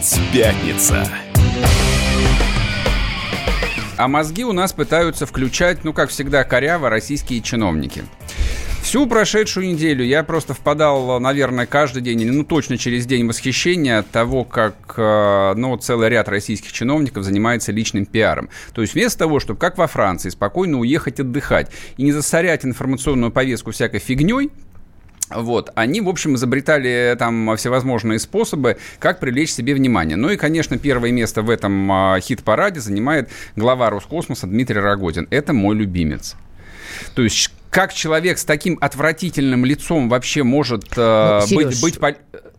Опять пятница. А мозги у нас пытаются включать, ну, как всегда, коряво российские чиновники. Всю прошедшую неделю я просто впадал, наверное, каждый день, ну, точно через день восхищения от того, как, э, ну, целый ряд российских чиновников занимается личным пиаром. То есть вместо того, чтобы, как во Франции, спокойно уехать отдыхать и не засорять информационную повестку всякой фигней, вот, они, в общем, изобретали там всевозможные способы, как привлечь себе внимание. Ну и, конечно, первое место в этом а, хит-параде занимает глава Роскосмоса Дмитрий Рогозин. Это мой любимец. То есть как человек с таким отвратительным лицом вообще может э, ну, быть, быть...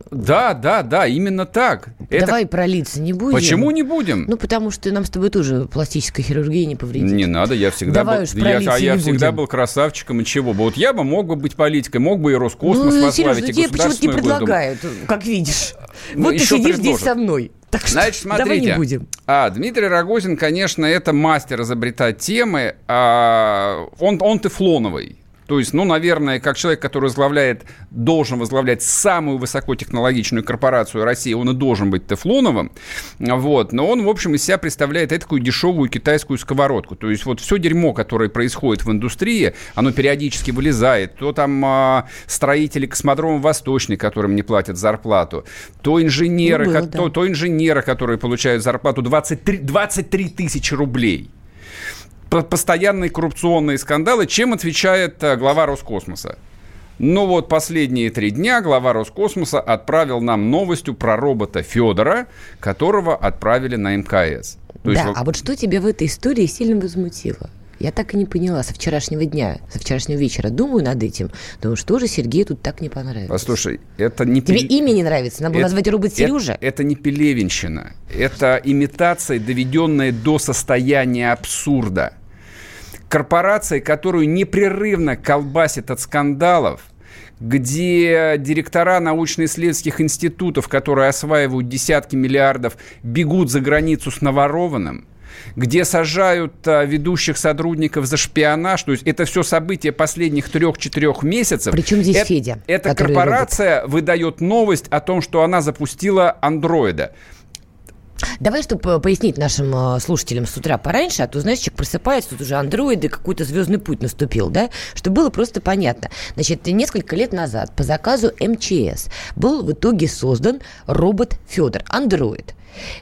Да, да, да, именно так. Давай Это... про лица не будем. Почему не будем? Ну, потому что нам с тобой тоже пластическая хирургия не повредит. Не надо, я всегда Давай был... Уж про я, лица а я не всегда будем. был красавчиком, и чего бы. Вот я бы мог бы быть политикой, мог бы и Роскосмос ну, возглавить, Сереж, и тебе почему-то не предлагают, как видишь. Ну, вот ты сидишь предложат. здесь со мной. Так что Значит, смотрите. давай не будем. А, Дмитрий Рогозин, конечно, это мастер изобретать темы. А, он, он тефлоновый. То есть, ну, наверное, как человек, который возглавляет, должен возглавлять самую высокотехнологичную корпорацию России, он и должен быть тефлоновым. Вот. Но он, в общем, из себя представляет такую дешевую китайскую сковородку. То есть, вот все дерьмо, которое происходит в индустрии, оно периодически вылезает. То там а, строители космодрома Восточный, которым не платят зарплату, то инженеры, Ну, было, ко- да. то, то инженеры, которые получают зарплату 23, 23 тысячи рублей постоянные коррупционные скандалы, чем отвечает э, глава Роскосмоса? Ну вот последние три дня глава Роскосмоса отправил нам новостью про робота Федора, которого отправили на МКС. То есть да, вот- а вот что тебя в этой истории сильно возмутило? Я так и не поняла со вчерашнего дня, со вчерашнего вечера. Думаю над этим. Думаю, что же Сергею тут так не понравилось? Послушай, это не... Тебе пи- имя не нравится? Надо было Это- назвать робот Сережа? Это, это не пелевинщина. Это имитация, доведенная до состояния абсурда. Корпорация, которую непрерывно колбасит от скандалов, где директора научно-исследовательских институтов, которые осваивают десятки миллиардов, бегут за границу с наворованным, где сажают а, ведущих сотрудников за шпионаж. То есть это все события последних трех-четырех месяцев. Причем здесь Э- Федя, Эта корпорация выдает новость о том, что она запустила андроида. Давай, чтобы пояснить нашим э, слушателям с утра пораньше, а то, знаешь, человек просыпается, тут уже андроиды, какой-то звездный путь наступил, да, чтобы было просто понятно. Значит, несколько лет назад по заказу МЧС был в итоге создан робот Федор, андроид.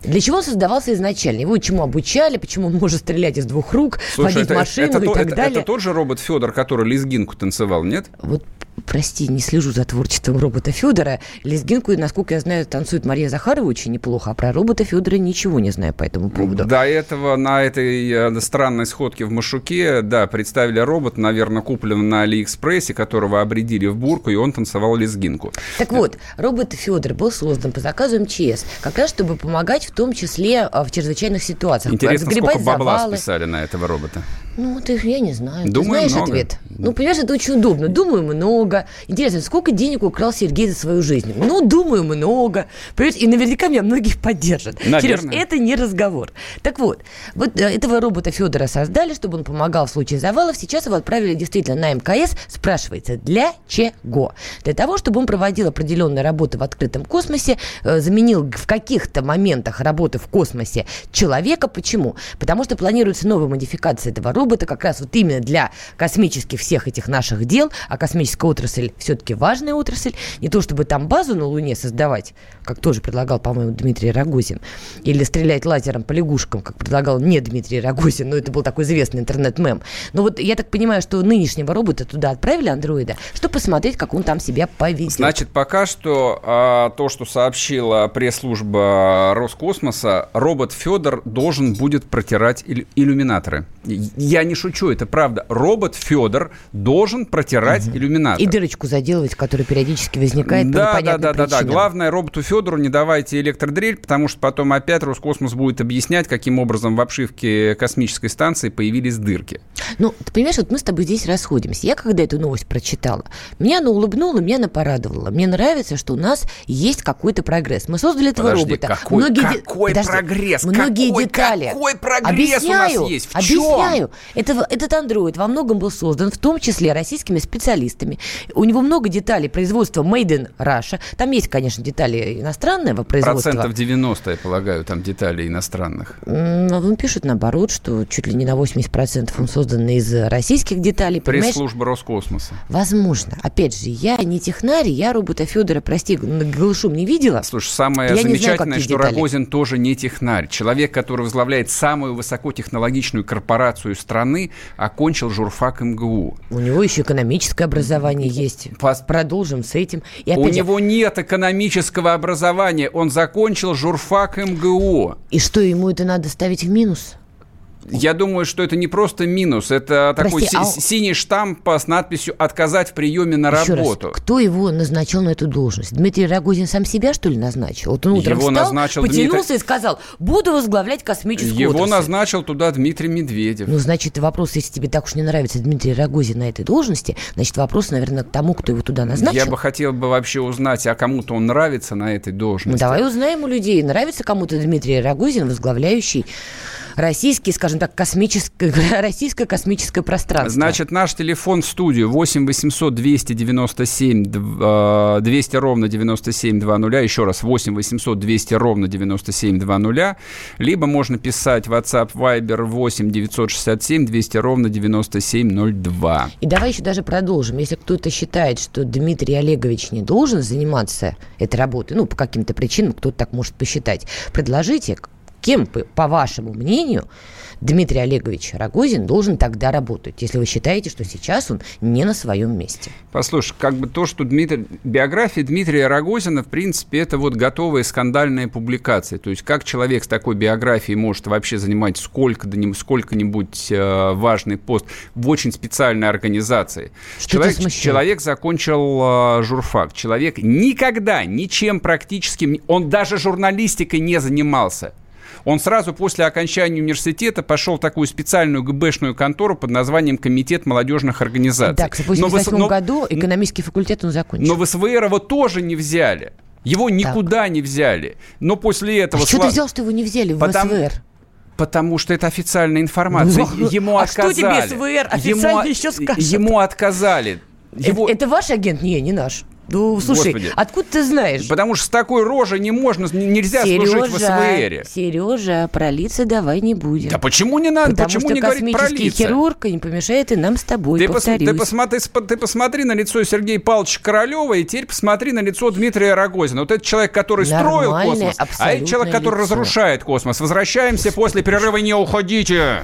Для чего он создавался изначально? Его чему обучали, почему он может стрелять из двух рук, водить это, машину это и то- так это- далее. это тот же робот Федор, который лезгинку танцевал, нет? Вот прости, не слежу за творчеством робота Федора. Лезгинку, насколько я знаю, танцует Мария Захарова очень неплохо, а про робота Федора ничего не знаю по этому поводу. До этого на этой э, странной сходке в Машуке, да, представили робот, наверное, купленный на Алиэкспрессе, которого обредили в бурку, и он танцевал лезгинку. Так вот, робот Федор был создан по заказу МЧС, как раз чтобы помогать в том числе а, в чрезвычайных ситуациях. Интересно, сколько бабла завалы. списали на этого робота? Ну, ты, я не знаю. Думаю, ты знаешь много. ответ? Ну, понимаешь, это очень удобно. Думаю, много. Интересно, сколько денег украл Сергей за свою жизнь? Ну, думаю, много. Понимаешь, и наверняка меня многие поддержат. Сереж, это не разговор. Так вот, вот э, этого робота Федора создали, чтобы он помогал в случае завалов. Сейчас его отправили действительно на МКС. Спрашивается, для чего? Для того, чтобы он проводил определенные работы в открытом космосе, э, заменил в каких-то моментах работы в космосе человека. Почему? Потому что планируется новая модификация этого робота как раз вот именно для космических всех этих наших дел, а космическая отрасль все-таки важная отрасль, не то чтобы там базу на Луне создавать, как тоже предлагал, по-моему, Дмитрий Рогозин, или стрелять лазером по лягушкам, как предлагал не Дмитрий Рогозин, но это был такой известный интернет-мем. Но вот я так понимаю, что нынешнего робота туда отправили, андроида, чтобы посмотреть, как он там себя поведет. Значит, пока что а, то, что сообщила пресс-служба Роскосмоса, робот Федор должен будет протирать ил- иллюминаторы. Я не шучу, это правда. Робот Федор должен протирать иллюминаторы. И дырочку заделывать, которая периодически возникает по Да, да, непонятным да, да, да. причинам. Главное, роботу Федору не давайте электродрель, потому что потом опять Роскосмос будет объяснять, каким образом в обшивке космической станции появились дырки. Ну, ты понимаешь, вот мы с тобой здесь расходимся. Я когда эту новость прочитала, меня она улыбнула, меня она порадовала. Мне нравится, что у нас есть какой-то прогресс. Мы создали этого Подожди, робота. какой, де- какой Подожди, прогресс? Многие какой, детали. Какой прогресс Объясняю, у нас есть? В чем Объясняю. Это, этот андроид во многом был создан, в том числе российскими специалистами. У него много деталей производства Made in Russia. Там есть, конечно, детали иностранного производства. Процентов 90, я полагаю, там детали иностранных. Он пишет наоборот, что чуть ли не на 80% он создан из российских деталей. Пресс-служба Роскосмоса. Возможно. Опять же, я не технарь, я робота Федора, прости, голышом не видела. Слушай, самое я замечательное, знаю, что детали. Рогозин тоже не технарь. Человек, который возглавляет самую высокотехнологичную корпорацию страны, окончил журфак МГУ. У него еще экономическое образование есть. Пос... Продолжим с этим. И опять У него нет экономического образования. Он закончил журфак МГУ. И что, ему это надо ставить в минус? Я думаю, что это не просто минус, это Прости, такой а... синий штамп с надписью «отказать в приеме на Еще работу». Раз, кто его назначил на эту должность? Дмитрий Рогозин сам себя, что ли, назначил? Вот он утром его встал, назначил потянулся Дмитрий... и сказал, буду возглавлять космическую Его отрасль. назначил туда Дмитрий Медведев. Ну, значит, вопрос, если тебе так уж не нравится Дмитрий Рогозин на этой должности, значит, вопрос, наверное, к тому, кто его туда назначил. Я бы хотел бы вообще узнать, а кому-то он нравится на этой должности. Ну, давай узнаем у людей, нравится кому-то Дмитрий Рогозин, возглавляющий российский, скажем так, космическое, российское космическое пространство. Значит, наш телефон в студию 8 800 297 200 ровно 9720. Еще раз, 8 800 200 ровно 9720. Либо можно писать WhatsApp Viber 8 967 200 ровно 9702. И давай еще даже продолжим. Если кто-то считает, что Дмитрий Олегович не должен заниматься этой работой, ну, по каким-то причинам кто-то так может посчитать, предложите, Кем, по вашему мнению, Дмитрий Олегович Рогозин должен тогда работать, если вы считаете, что сейчас он не на своем месте? Послушай, как бы то, что Дмитрий... биография Дмитрия Рогозина, в принципе, это вот готовая скандальная публикация. То есть как человек с такой биографией может вообще занимать сколько, сколько-нибудь э, важный пост в очень специальной организации? Что человек, человек закончил э, журфак. Человек никогда ничем практически... Он даже журналистикой не занимался. Он сразу после окончания университета пошел в такую специальную ГБшную контору под названием Комитет молодежных организаций. Так, в 1988 году экономический факультет он закончил. Но в СВР его тоже не взяли. Его никуда так. не взяли. Но после этого... А что ты взял, что его не взяли в Потому... СВР? Потому что это официальная информация. Ну, ему а отказали. что тебе СВР официально ему, еще скажет? Ему отказали. Его... Это, это ваш агент? Не, не наш. Ну, слушай, Господи. откуда ты знаешь? Потому что с такой рожей не можно, нельзя Сережа, служить в СВР. Сережа, пролиться давай не будем. Да почему не надо? Потому почему что не космический хирург не помешает и нам с тобой, ты повторюсь. Пос, ты, посмотри, ты посмотри на лицо Сергея Павловича Королева, и теперь посмотри на лицо Дмитрия Рогозина. Вот это человек, который строил космос, а это человек, который лицо. разрушает космос. Возвращаемся после перерыва, не уходите.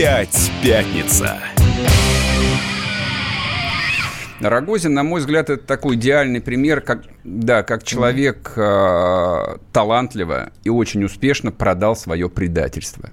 Опять пятница. Рогозин, на мой взгляд, это такой идеальный пример, как, да, как человек э, талантливо и очень успешно продал свое предательство.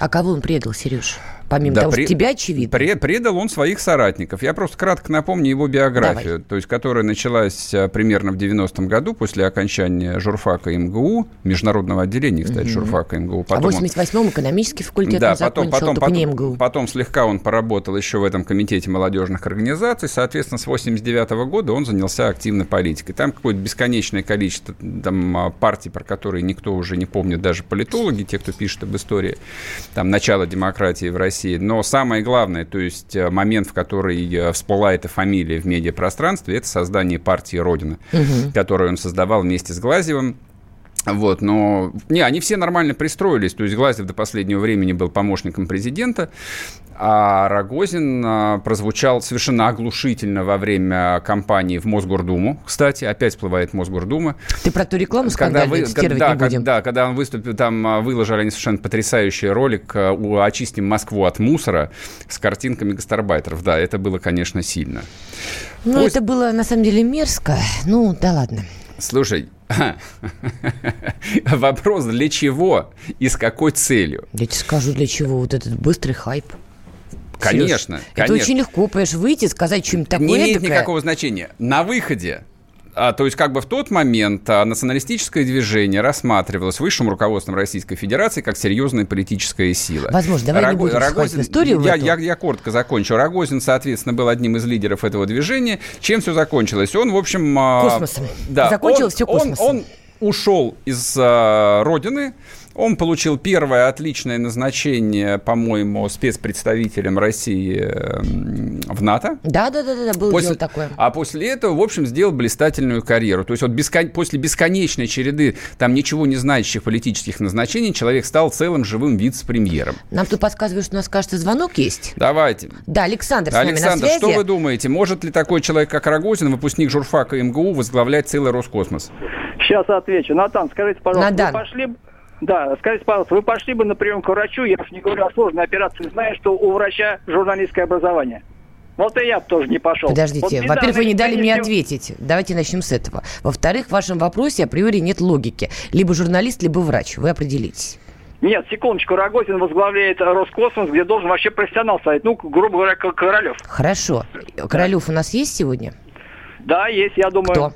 А кого он предал, Сереж? Помимо да, того, при, что тебя очевидно. При, предал он своих соратников. Я просто кратко напомню его биографию, Давай. то есть которая началась а, примерно в 90-м году после окончания журфака МГУ, международного отделения, кстати, угу. журфака МГУ. Потом а в 88-м экономический факультет да, он потом, закончил, потом, потом, не МГУ. Потом слегка он поработал еще в этом комитете молодежных организаций. Соответственно, с 89 -го года он занялся активной политикой. Там какое-то бесконечное количество там, а, партий, про которые никто уже не помнит, даже политологи, те, кто пишет об истории, там, начало демократии в России России. Но самое главное, то есть э, момент, в который э, всплыла эта фамилия в медиапространстве, это создание партии «Родина», угу. которую он создавал вместе с Глазевым Вот, но... Не, они все нормально пристроились. То есть Глазев до последнего времени был помощником президента, а Рогозин а, прозвучал совершенно оглушительно во время кампании в Мосгордуму. Кстати, опять всплывает Мосгордума. Ты про ту рекламу Когда вы, цитировать да, не будем? да, когда он выступил, там а, выложили они совершенно потрясающий ролик а, «Очистим Москву от мусора» с картинками гастарбайтеров. Да, это было, конечно, сильно. Ну, Пусть- это было на самом деле мерзко. Ну, да ладно. Слушай, вопрос, для чего и с какой целью? Я тебе скажу, для чего вот этот быстрый хайп. Конечно, Серёж, Это конечно. очень легко, понимаешь, выйти, сказать что-нибудь такое не имеет эдакое. никакого значения. На выходе, а, то есть как бы в тот момент а, националистическое движение рассматривалось высшим руководством Российской Федерации как серьезная политическая сила. Возможно, давай не будем входить в историю в я, эту. я, я коротко закончу. Рогозин, соответственно, был одним из лидеров этого движения. Чем все закончилось? Он, в общем... а, Космосом. Да, Закончилось он- он- космосом. Он, ушел из а, родины. Он получил первое отличное назначение, по-моему, спецпредставителем России эм, в НАТО. Да, да, да, да, да, было После- дело такое. А после этого, в общем, сделал блистательную карьеру. То есть вот бескон- после бесконечной череды там ничего не значащих политических назначений человек стал целым живым вице-премьером. Нам тут подсказывают, что у нас, кажется, звонок есть. Давайте. Да, Александр с нами Александр, на связи. что вы думаете, может ли такой человек, как Рогозин, выпусник журфака МГУ, возглавлять целый Роскосмос? Сейчас отвечу. Натан, скажите, пожалуйста, Надан. вы пошли. Да, скажите, пожалуйста, вы пошли бы на прием к врачу, я уж не говорю о сложной операции, зная, что у врача журналистское образование. Вот и я бы тоже не пошел. Подождите, Вот во-первых, вы не дали мне ответить. Давайте начнем с этого. Во-вторых, в вашем вопросе априори нет логики. Либо журналист, либо врач. Вы определитесь. Нет, секундочку, Рогозин возглавляет Роскосмос, где должен вообще профессионал стоять. Ну, грубо говоря, как Королев. Хорошо. Королев у нас есть сегодня? Да, есть, я думаю. Кто?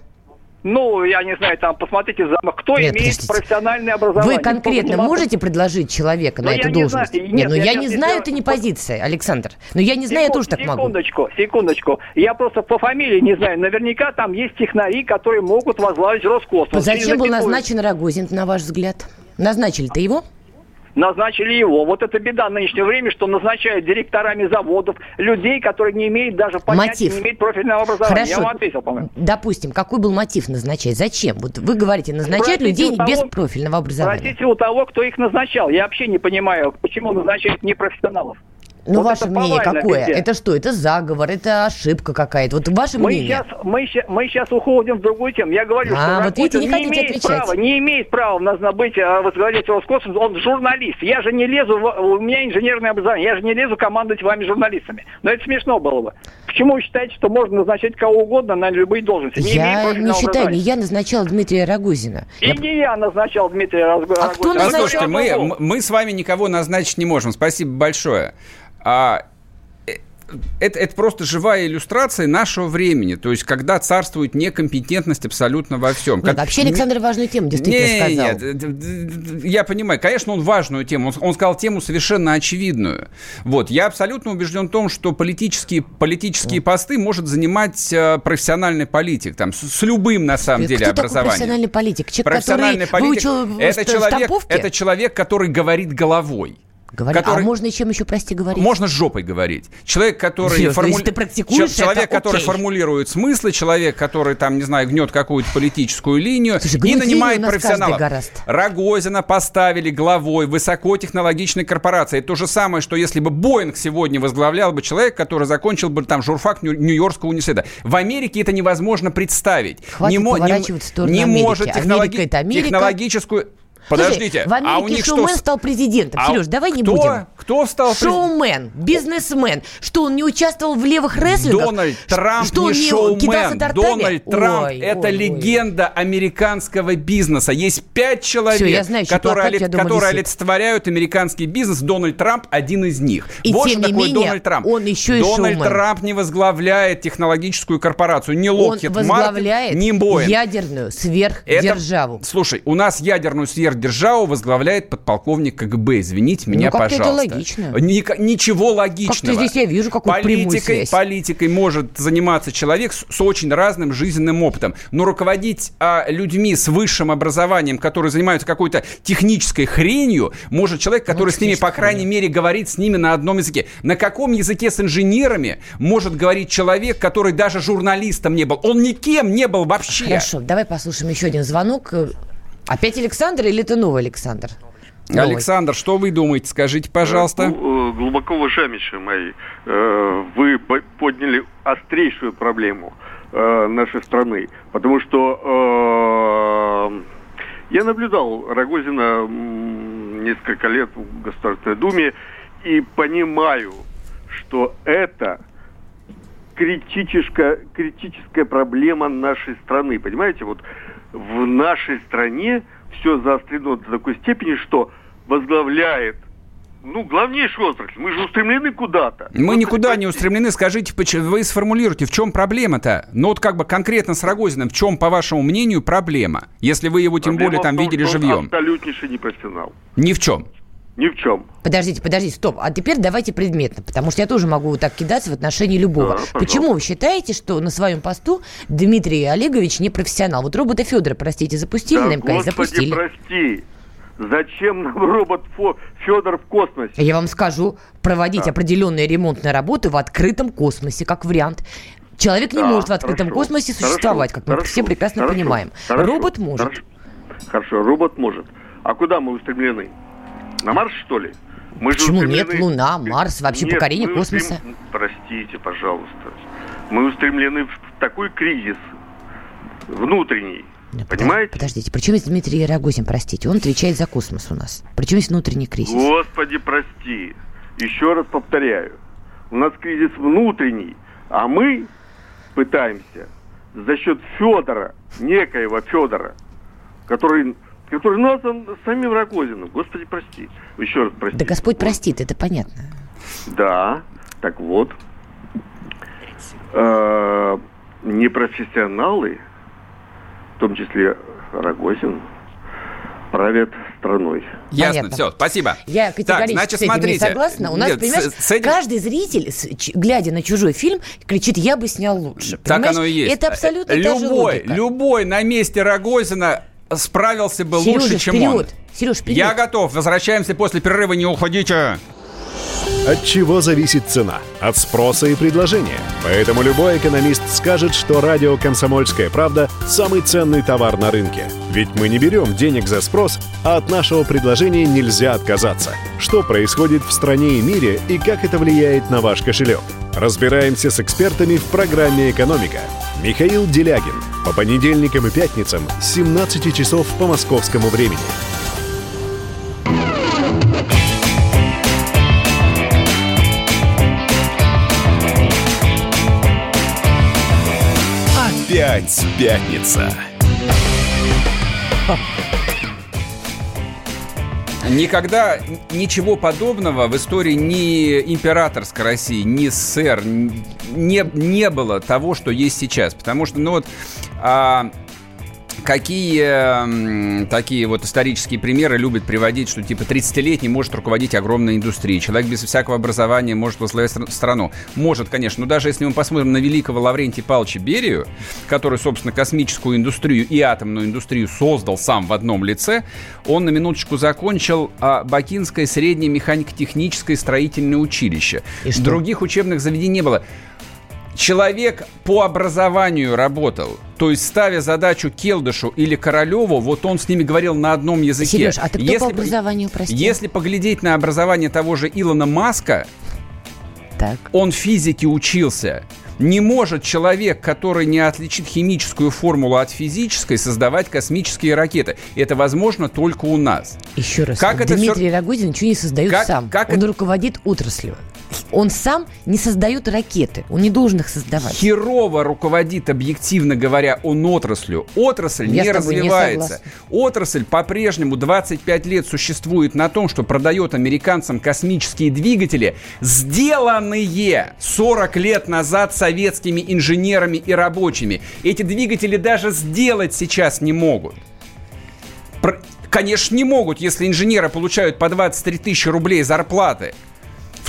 Ну, я не знаю, там, посмотрите замок, кто Нет, имеет подождите. профессиональное образование. Вы конкретно можете предложить человека Но на эту не должность? знаю. Нет, Нет, ну я я не не знаю, знаю. это не позиция, Александр. Но я не знаю, я Секунд- тоже так могу. Секундочку, секундочку. Я просто по фамилии не знаю. Наверняка там есть технари, которые могут возглавить Роскосмос. Зачем был назначен Рогозин, на ваш взгляд? Назначили-то его? Назначили его. Вот это беда нынешнего времени, что назначают директорами заводов людей, которые не имеют даже понятия, Мотив. не имеют профильного образования. Я Хорошо. вам ответил, по-моему. Допустим, какой был мотив назначать? Зачем? Вот вы говорите, назначать людей того- без профильного образования. Спросите у того, кто их назначал. Я вообще не понимаю, почему назначают непрофессионалов. Ну, Вот ваше мнение какое? везде. Это что? Это заговор, это ошибка какая-то. Вот ваше Мы мнение. сейчас, мы, мы сейчас уходим в другую тему. Я говорю, А, что вот видите, не не, имеет отвечать. права, не имеет права назна- быть а, возглавлять Роскосмос. Он журналист. Я же не лезу, у меня инженерное образование, я же не лезу командовать вами журналистами. Но это смешно было бы. Почему вы считаете, что можно назначать кого угодно на любые должности? Не имея Я не считаю, не я назначала Дмитрия Рогозина. И Я- не я назначал Дмитрия Разго- А кто Рогозина. Назначал? слушайте, мы, мы с вами никого назначить не можем. Спасибо большое. А, э, это, это просто живая иллюстрация нашего времени. То есть, когда царствует некомпетентность абсолютно во всем. Нет, Как- вообще Александр важную тему действительно Не, сказал. Нет, я понимаю, конечно, он важную тему, он, он сказал тему совершенно очевидную. Вот, я абсолютно убежден в том, что политические, политические посты может занимать э, профессиональный политик, там, с, с любым, на самом Кто деле, такой образованием. профессиональный политик? Человек, Профессиональный который политик выучил это человек, это человек, который говорит головой. Говорит, который- А можно чем еще, прости, говорить? Можно с жопой говорить. Человек, который... Серьезно, если ты практикуешь Чел- Человек, это, который окей. формулирует смыслы, человек, который, там, не знаю, гнет какую-то политическую линию Слушай, и нанимает профессионалов. Рогозина поставили главой высокотехнологичной корпорации. Это то же самое, что если бы Боинг сегодня возглавлял бы человек, который закончил бы там журфак Нью- Нью-Йоркского университета. В Америке это невозможно представить. Хватит мо- в сторону не Америки. может технологи- Америка Америка. технологическую... Слушай, Подождите, в Америке а у них шоумен что? стал президентом. А Сереж, давай не кто? будем. Кто стал? Шоумен, бизнесмен. Что, он не участвовал в левых рестлингах? Дональд Трамп что, не шоумен. Дональд Трамп Ой, это ой, ой. легенда американского бизнеса. Есть пять человек, Всё, я знаю, чей которые, плакат у тебя олит- дома которые олицетворяют американский бизнес. Дональд Трамп один из них. И вот тем что не такое менее, Дональд Трамп. он еще и Дональд шоумен. Трамп не возглавляет технологическую корпорацию. Не возглавляет Martin, не Boeing. ядерную Это- сверхдержаву. Слушай, у нас ядерную сверхдержаву возглавляет подполковник КГБ. Извините меня, Ну, как-то это пожалуйста. логично. Ника- ничего логичного. здесь я вижу какую-то политикой, связь. политикой может заниматься человек с, с очень разным жизненным опытом. Но руководить а, людьми с высшим образованием, которые занимаются какой-то технической хренью, может человек, который с ними, по крайней мере, говорит с ними на одном языке. На каком языке с инженерами может говорить человек, который даже журналистом не был? Он никем не был вообще. Хорошо, давай послушаем еще один звонок. Э, Опять Александр или это новый Александр? Новый. Александр, что вы думаете? Скажите, пожалуйста. Э, глубоко уважаемейшие мои, э, вы подняли острейшую проблему э, нашей страны, потому что я наблюдал Рогозина несколько лет в Государственной Думе и понимаю, что это критическая, критическая проблема нашей страны. Понимаете, вот в нашей стране все заострено до такой степени, что возглавляет ну, главнейшую отрасль. Мы же устремлены куда-то. Мы вот никуда это... не устремлены. Скажите, вы сформулируйте, в чем проблема-то? Ну, вот как бы конкретно с Рогозиным, в чем, по вашему мнению, проблема? Если вы его тем проблема более там том, видели живьем. абсолютнейший непрофессионал. Ни в чем. Ни в чем. Подождите, подождите, стоп. А теперь давайте предметно, потому что я тоже могу так кидаться в отношении любого. Да, Почему вы считаете, что на своем посту Дмитрий Олегович не профессионал? Вот робота Федора, простите, запустили да, на МКС? Господи, запустили. прости. Зачем нам робот Федор в космосе? Я вам скажу, проводить да. определенные ремонтные работы в открытом космосе, как вариант. Человек не да, может в открытом хорошо, космосе существовать, как мы хорошо, все прекрасно хорошо, понимаем. Хорошо, робот может. Хорошо, хорошо, робот может. А куда мы устремлены? На Марс, что ли? Мы Почему устремлены... нет Луна, Марс, вообще Нет, покорение космоса? Устрем... Простите, пожалуйста. Мы устремлены в такой кризис внутренний. Понимаете? Подождите, при чем здесь Дмитрий Рогозин, простите? Он отвечает за космос у нас. Причем здесь внутренний кризис? Господи, прости. Еще раз повторяю. У нас кризис внутренний, а мы пытаемся за счет Федора, некоего Федора, который который назван самим Рогозиным. Господи, прости. Еще раз прости. Да Господь простит, это понятно. Да, так вот. Э, непрофессионалы, в том числе Рогозин, правят страной. Ясно, Понятно. все, спасибо. Я категорически так, значит, с этим смотрите. не согласна. У нас, Нет, понимаешь, с, с этим... каждый зритель, глядя на чужой фильм, кричит, я бы снял лучше. Так понимаешь? оно и есть. Это абсолютно любой, та же логика. Любой на месте Рогозина справился бы Сережа, лучше, чем вперед. он. Сереж, вперед. Я готов. Возвращаемся после перерыва. Не уходите. От чего зависит цена? От спроса и предложения. Поэтому любой экономист скажет, что радио «Комсомольская правда» – самый ценный товар на рынке. Ведь мы не берем денег за спрос, а от нашего предложения нельзя отказаться. Что происходит в стране и мире и как это влияет на ваш кошелек? Разбираемся с экспертами в программе «Экономика». Михаил Делягин. По понедельникам и пятницам с 17 часов по московскому времени. Опять пятница. Никогда ничего подобного в истории ни императорской России, ни СССР не, не было того, что есть сейчас. Потому что, ну вот, а, какие такие вот исторические примеры любят приводить, что типа 30-летний может руководить огромной индустрией, человек без всякого образования может возглавлять страну. Может, конечно, но даже если мы посмотрим на великого Лаврентия Павловича Берию, который, собственно, космическую индустрию и атомную индустрию создал сам в одном лице, он на минуточку закончил а, Бакинское среднее механико-техническое строительное училище. Других учебных заведений не было человек по образованию работал. То есть, ставя задачу Келдышу или Королеву, вот он с ними говорил на одном языке. Сереж, а ты кто если, по образованию, прости? Если поглядеть на образование того же Илона Маска, так. он физике учился. Не может человек, который не отличит химическую формулу от физической, создавать космические ракеты. Это возможно только у нас. Еще раз. Как Дмитрий это все... Рогозин ничего не создает как, сам. Как Он это... руководит отраслью. Он сам не создает ракеты. Он не должен их создавать. Херово руководит, объективно говоря, он отраслью. Отрасль Я не развивается. Не Отрасль по-прежнему 25 лет существует на том, что продает американцам космические двигатели, сделанные 40 лет назад советскими инженерами и рабочими. Эти двигатели даже сделать сейчас не могут. Конечно, не могут, если инженеры получают по 23 тысячи рублей зарплаты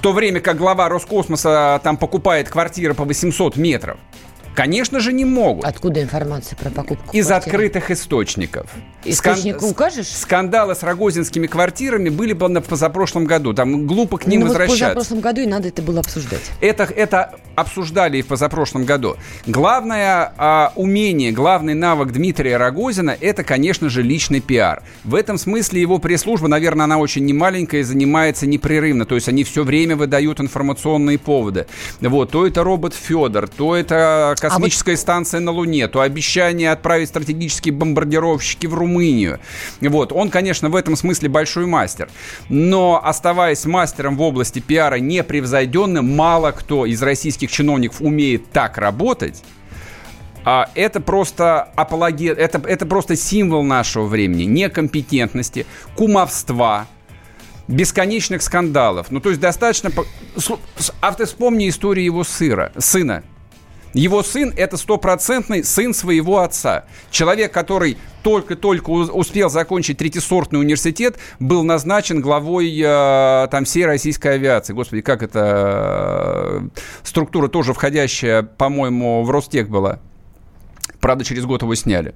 в то время как глава Роскосмоса там покупает квартиры по 800 метров. Конечно же, не могут. Откуда информация про покупку Из квартиры? открытых источников. Источник Скан- укажешь? Скандалы с рогозинскими квартирами были бы на позапрошлом году. Там глупо к ним ну, вот возвращаться. позапрошлом году и надо это было обсуждать. Это, это обсуждали и в позапрошлом году. Главное а, умение, главный навык Дмитрия Рогозина – это, конечно же, личный пиар. В этом смысле его пресс-служба, наверное, она очень немаленькая и занимается непрерывно. То есть они все время выдают информационные поводы. Вот, то это робот Федор, то это космическая станция на Луне, то обещание отправить стратегические бомбардировщики в Румынию. Вот, он, конечно, в этом смысле большой мастер. Но оставаясь мастером в области пиара непревзойденным, мало кто из российских чиновников умеет так работать, а это просто апологет, это, это просто символ нашего времени, некомпетентности, кумовства, бесконечных скандалов. Ну, то есть достаточно... А ты вспомни историю его сыра, сына. Его сын – это стопроцентный сын своего отца. Человек, который только-только успел закончить третисортный университет, был назначен главой э, там всей российской авиации. Господи, как это э, структура тоже входящая, по-моему, в Ростех была. Правда, через год его сняли.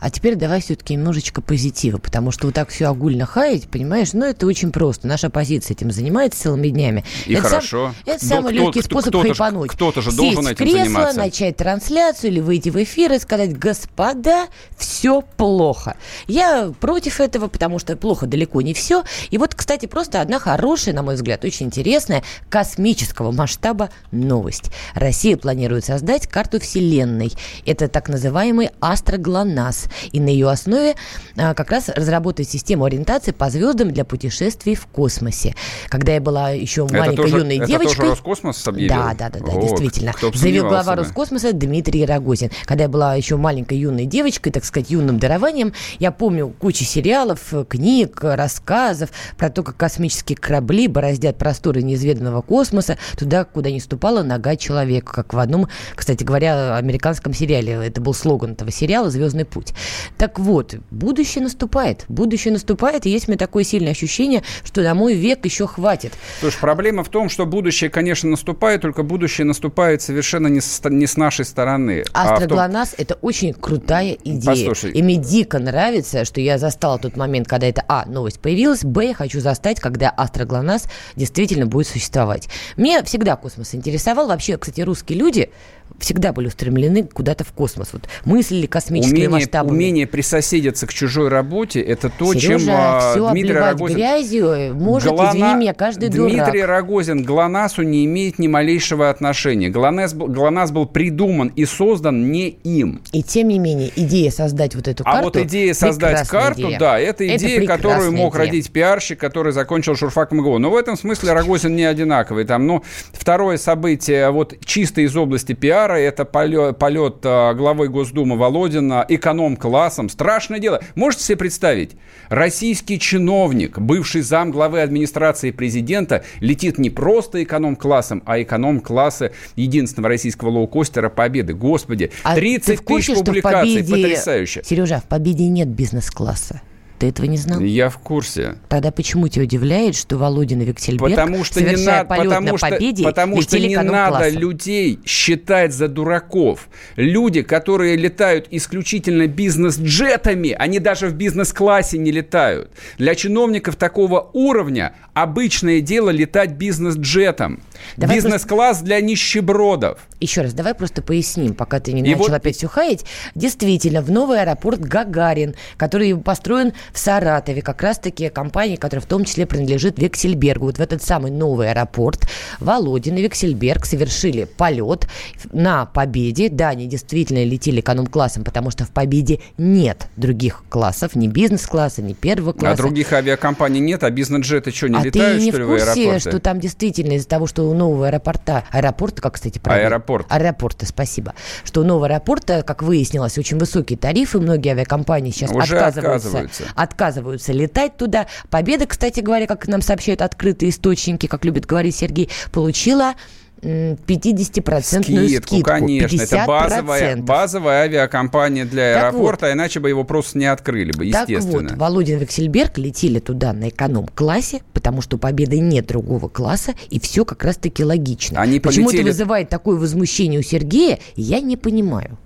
А теперь давай все-таки немножечко позитива, потому что вот так все огульно хаять, понимаешь, ну это очень просто. Наша оппозиция этим занимается целыми днями. И это хорошо. это Ну, самый кто- легкий кто- способ кто-то ж- хайпануть. кто-то же Сесть должен в этим кресло, заниматься. начать трансляцию или выйти в эфир и сказать, господа, все плохо. Я против этого, потому что плохо далеко не все. И вот, кстати, просто одна хорошая, на мой взгляд, очень интересная космического масштаба новость. Россия планирует создать карту Вселенной. Это так называемый астроглонасс. И на ее основе а, как раз разработать систему ориентации по звездам для путешествий в космосе. Когда я была еще Это маленькой тоже- юной это девочкой... тоже Роскосмос объявил? Да, да, да, да, О, действительно. Заявил глава. Роскосмоса Дмитрий Рогозин. Когда я была еще маленькой юной девочкой, так сказать, юным дарованием, я помню кучу сериалов, книг, рассказов про то, как космические корабли бороздят просторы неизведанного космоса туда, куда не ступала нога человека, как в одном, кстати говоря, американском сериале. Это был слоган этого сериала «Звездный путь». Так вот, будущее наступает. Будущее наступает, и есть у меня такое сильное ощущение, что на мой век еще хватит. Слушай, проблема в том, что будущее, конечно, наступает, только будущее наступает совершенно не с, не с нашей стороны. а в том- Астроглонасс – это очень крутая идея. Послушай. И мне дико нравится, что я застала тот момент, когда это, а, новость появилась, б, я хочу застать, когда астроглонасс действительно будет существовать. Мне всегда космос интересовал. Вообще, кстати, русские люди всегда были устремлены куда-то в космос. Вот мыслили космическими Умение, масштабами. умение присоседиться к чужой работе – это то, Сережа, чем а, все Дмитрий Рогозин... грязью может, Глана- извини меня, каждый Дмитрий дурак. Рогозин к ГЛОНАССу не имеет ни малейшего отношения. ГЛОНАСС был, ГЛОНАСС был придуман и создан не им. И тем не менее, идея создать вот эту А карту вот идея создать карту, идея. да, это Это идея, которую прекрасная мог идея. родить пиарщик, который закончил журфак МГУ. Но в этом смысле Рогозин не одинаковый. Там, ну, второе событие, вот чисто из области пиара, это полет, полет а, главой Госдумы Володина эконом-классом. Страшное дело. Можете себе представить? Российский чиновник, бывший зам главы администрации президента, летит не просто эконом-классом, а эконом-класса единственного российского лоукостера Победы. Господи, А 30 ты в курсе, тысяч публикаций. победе... Потрясающе. Сережа, в победе нет бизнес-класса. Ты этого не знал? Я в курсе. Тогда почему тебя удивляет, что Володин и Виксельберг, Потому что не надо, полет потому на что, победе, потому что не надо людей считать за дураков. Люди, которые летают исключительно бизнес-джетами, они даже в бизнес-классе не летают. Для чиновников такого уровня обычное дело летать бизнес-джетом. Давай Бизнес-класс для нищебродов. Еще раз, давай просто поясним, пока ты не И начал вот- опять все хаять. Действительно, в новый аэропорт Гагарин, который построен в Саратове, как раз-таки компания, которая в том числе принадлежит Вексельбергу. Вот в этот самый новый аэропорт Володин и Вексельберг совершили полет на Победе. Да, они действительно летели эконом-классом, потому что в Победе нет других классов, ни бизнес-класса, ни первого А класса. других авиакомпаний нет, а бизнес-джеты что, не а летают, ты не что ли, в в курсе, что там действительно из-за того, что у нового аэропорта, аэропорта, как, кстати, правильно? Аэропорт. Аэропорта, спасибо. Что у нового аэропорта, как выяснилось, очень высокие тарифы, многие авиакомпании сейчас Уже отказываются, отказываются. отказываются летать туда. Победа, кстати говоря, как нам сообщают открытые источники, как любит говорить Сергей, получила 50-процентную Скидку, скидку. конечно. Это базовая, 50%. базовая авиакомпания для Так аэропорта, иначе бы его просто не открыли бы, Так естественно. вот, Володин Вексельберг летели туда на эконом-классе, потому что у Победы нет другого класса, и все как раз-таки логично. Они Почему полетели- это вызывает такое возмущение у Сергея, я не понимаю.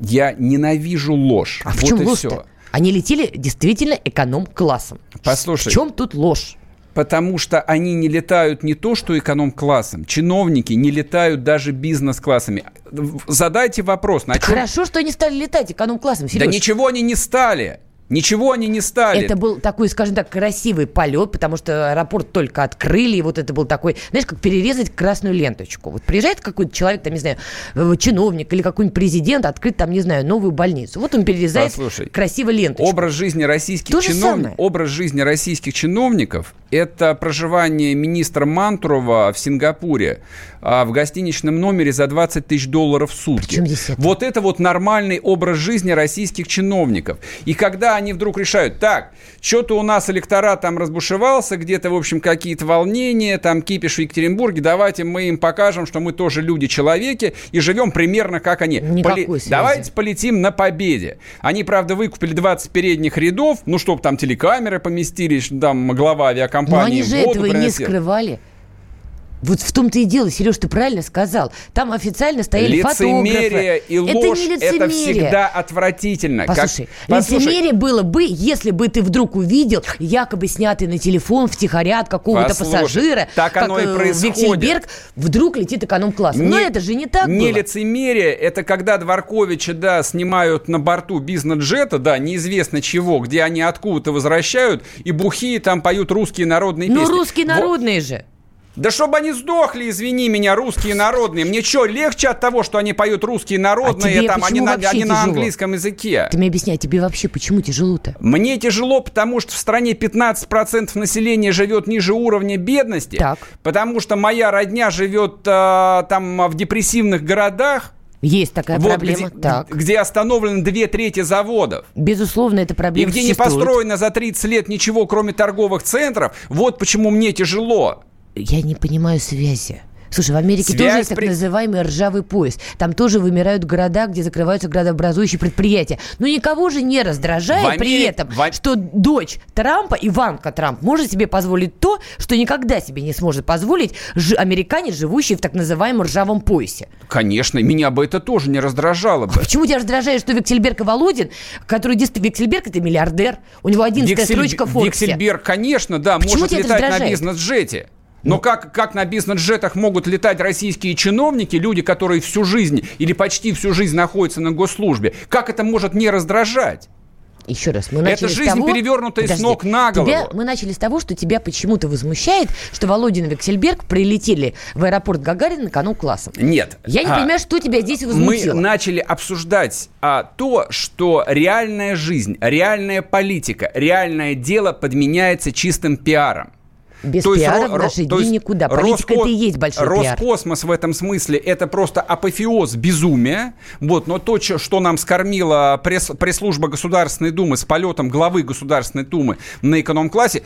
Я ненавижу ложь. А в вот чем и ложь-то? всё. Они летели действительно эконом-классом. Послушай. В чем тут ложь? Потому что они не летают не то, что эконом-классом. Чиновники не летают даже бизнес-классами. Задайте вопрос. На Так чем- хорошо, что они стали летать эконом-классом, Да Сереж. ничего они не стали. Ничего они не стали. Это был такой, скажем так, красивый полет, потому что аэропорт только открыли, и вот это был такой, знаешь, как перерезать красную ленточку. Вот приезжает какой-то человек, там, не знаю, э, чиновник или какой-нибудь президент, открыть там, не знаю, новую больницу. Вот он перерезает Послушай, красиво ленточку. Образ жизни российских чиновников, образ жизни российских чиновников – это проживание министра Мантурова в Сингапуре а, в гостиничном номере за 20 тысяч долларов в сутки. Это? Вот это вот нормальный образ жизни российских чиновников. И когда они вдруг решают, так, что-то у нас электорат там разбушевался, где-то, в общем, какие-то волнения, там кипиш в Екатеринбурге, давайте мы им покажем, что мы тоже люди-человеки и живем примерно как они. Никакой связи. Давайте полетим на победе. Они, правда, выкупили 20 передних рядов, ну, чтобы там телекамеры поместились, там глава Но авиакомпании они же этого не скрывали. Вот в том-то и дело, Сереж, ты правильно сказал. Там официально стояли Лицемерие фотографы. и ложь это не это лицемерие. всегда отвратительно. Как- Послушай, Послушай, лицемерие было бы, если бы ты вдруг увидел, якобы снятый на телефон втихаря от какого-то Послушай, пассажира, так как оно и э, происходит. Вдруг летит эконом-классом. Но это же не так Не было. лицемерие, это когда Дворковича, да, снимают на борту бизнес-джета, да, неизвестно чего, где они откуда-то возвращают, и бухие там поют русские народные Ну, песни. русские Во- народные же. Да чтобы они сдохли, извини меня, русские народные. Мне что, легче от того, что они поют русские народные, А там, они, на, они на тяжело? английском языке? Ты мне объясняй, тебе вообще почему тяжело-то? Мне тяжело, потому что в стране 15% населения живет ниже уровня бедности. Так. Потому что моя родня живет э, там в депрессивных городах. Есть такая вот проблема. где, так. где остановлены две трети заводов. Безусловно, эта И проблема где не существует. построено за 30 лет ничего, кроме торговых центров. Вот почему мне тяжело. Я не понимаю связи. Слушай, в Америке Связь тоже есть так при- называемый ржавый пояс. Там тоже вымирают города, где закрываются градообразующие предприятия. Но никого же не раздражает В при этом, в А- что дочь Трампа, Иванка Трамп, может себе позволить то, что никогда себе не сможет позволить жи- американец, живущий в так называемом ржавом поясе. Конечно, меня бы это тоже не раздражало бы. Почему тебя раздражает, что Вексельберг и Володин, который действительно... Вексельберг это миллиардер, у него 11 Виксель- строчка в Форбсе. Виксельберг, конечно, да, Почему может летать на бизнес-джете. Но как, как на бизнес-джетах могут летать российские чиновники, люди, которые всю жизнь или почти всю жизнь находятся на госслужбе? Как это может не раздражать? Еще раз, мы Это начали с жизнь, того... перевернутая с ног на голову. Тебя- мы начали с того, что тебя почему-то возмущает, что Володин и Вексельберг прилетели в аэропорт Гагарина эконом-классом. Нет. Я не А, понимаю, что тебя здесь Мы возмутило. начали обсуждать а, то, что реальная жизнь, реальная политика, реальное дело подменяется чистым пиаром. Без То есть пиара ро- в наши ро- дни есть никуда. Политика Роско- это и есть большой пиар. Роскосмос в этом смысле это просто апофеоз безумия. Вот, но то, что нам скормила пресс- пресс-служба Государственной Думы с полетом главы Государственной Думы на эконом-классе,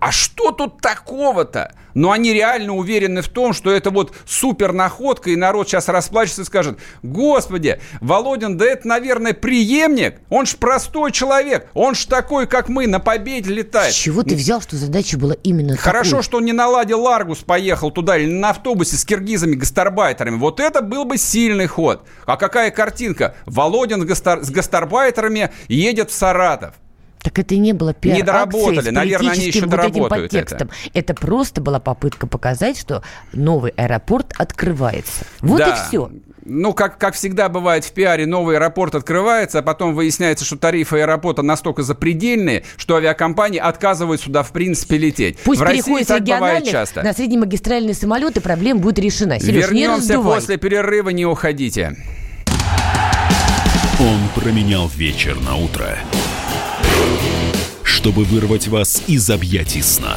а что тут такого-то? Но они реально уверены в том, что это вот супер находка, и народ сейчас расплачется и скажет, господи, Володин, да это, наверное, преемник, он ж простой человек, он ж такой, как мы, на победе С летает. чего ты взял, что задача была именно Хорошо, такой? что он не наладил Ларгус, поехал туда или на автобусе с киргизами-гастарбайтерами. Вот это был бы сильный ход. А какая картинка? Володин с, гастар- с гастарбайтерами едет в Саратов. Так это не было пиар Не доработали. Наверное, они еще вот этим доработают подтекстом. Это. просто была попытка показать, что новый аэропорт открывается. Вот Да. и все. Ну, как, как всегда бывает в пиаре, новый аэропорт открывается, а потом выясняется, что тарифы аэропорта настолько запредельные, что авиакомпании отказывают сюда в принципе лететь. Пусть в России так бывает часто. на среднемагистральные самолеты, проблема будет решена. Сереж, не Вернемся раздувай. после перерыва, не уходите. Он променял вечер на утро, чтобы вырвать вас из объятий сна.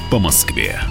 по Москве.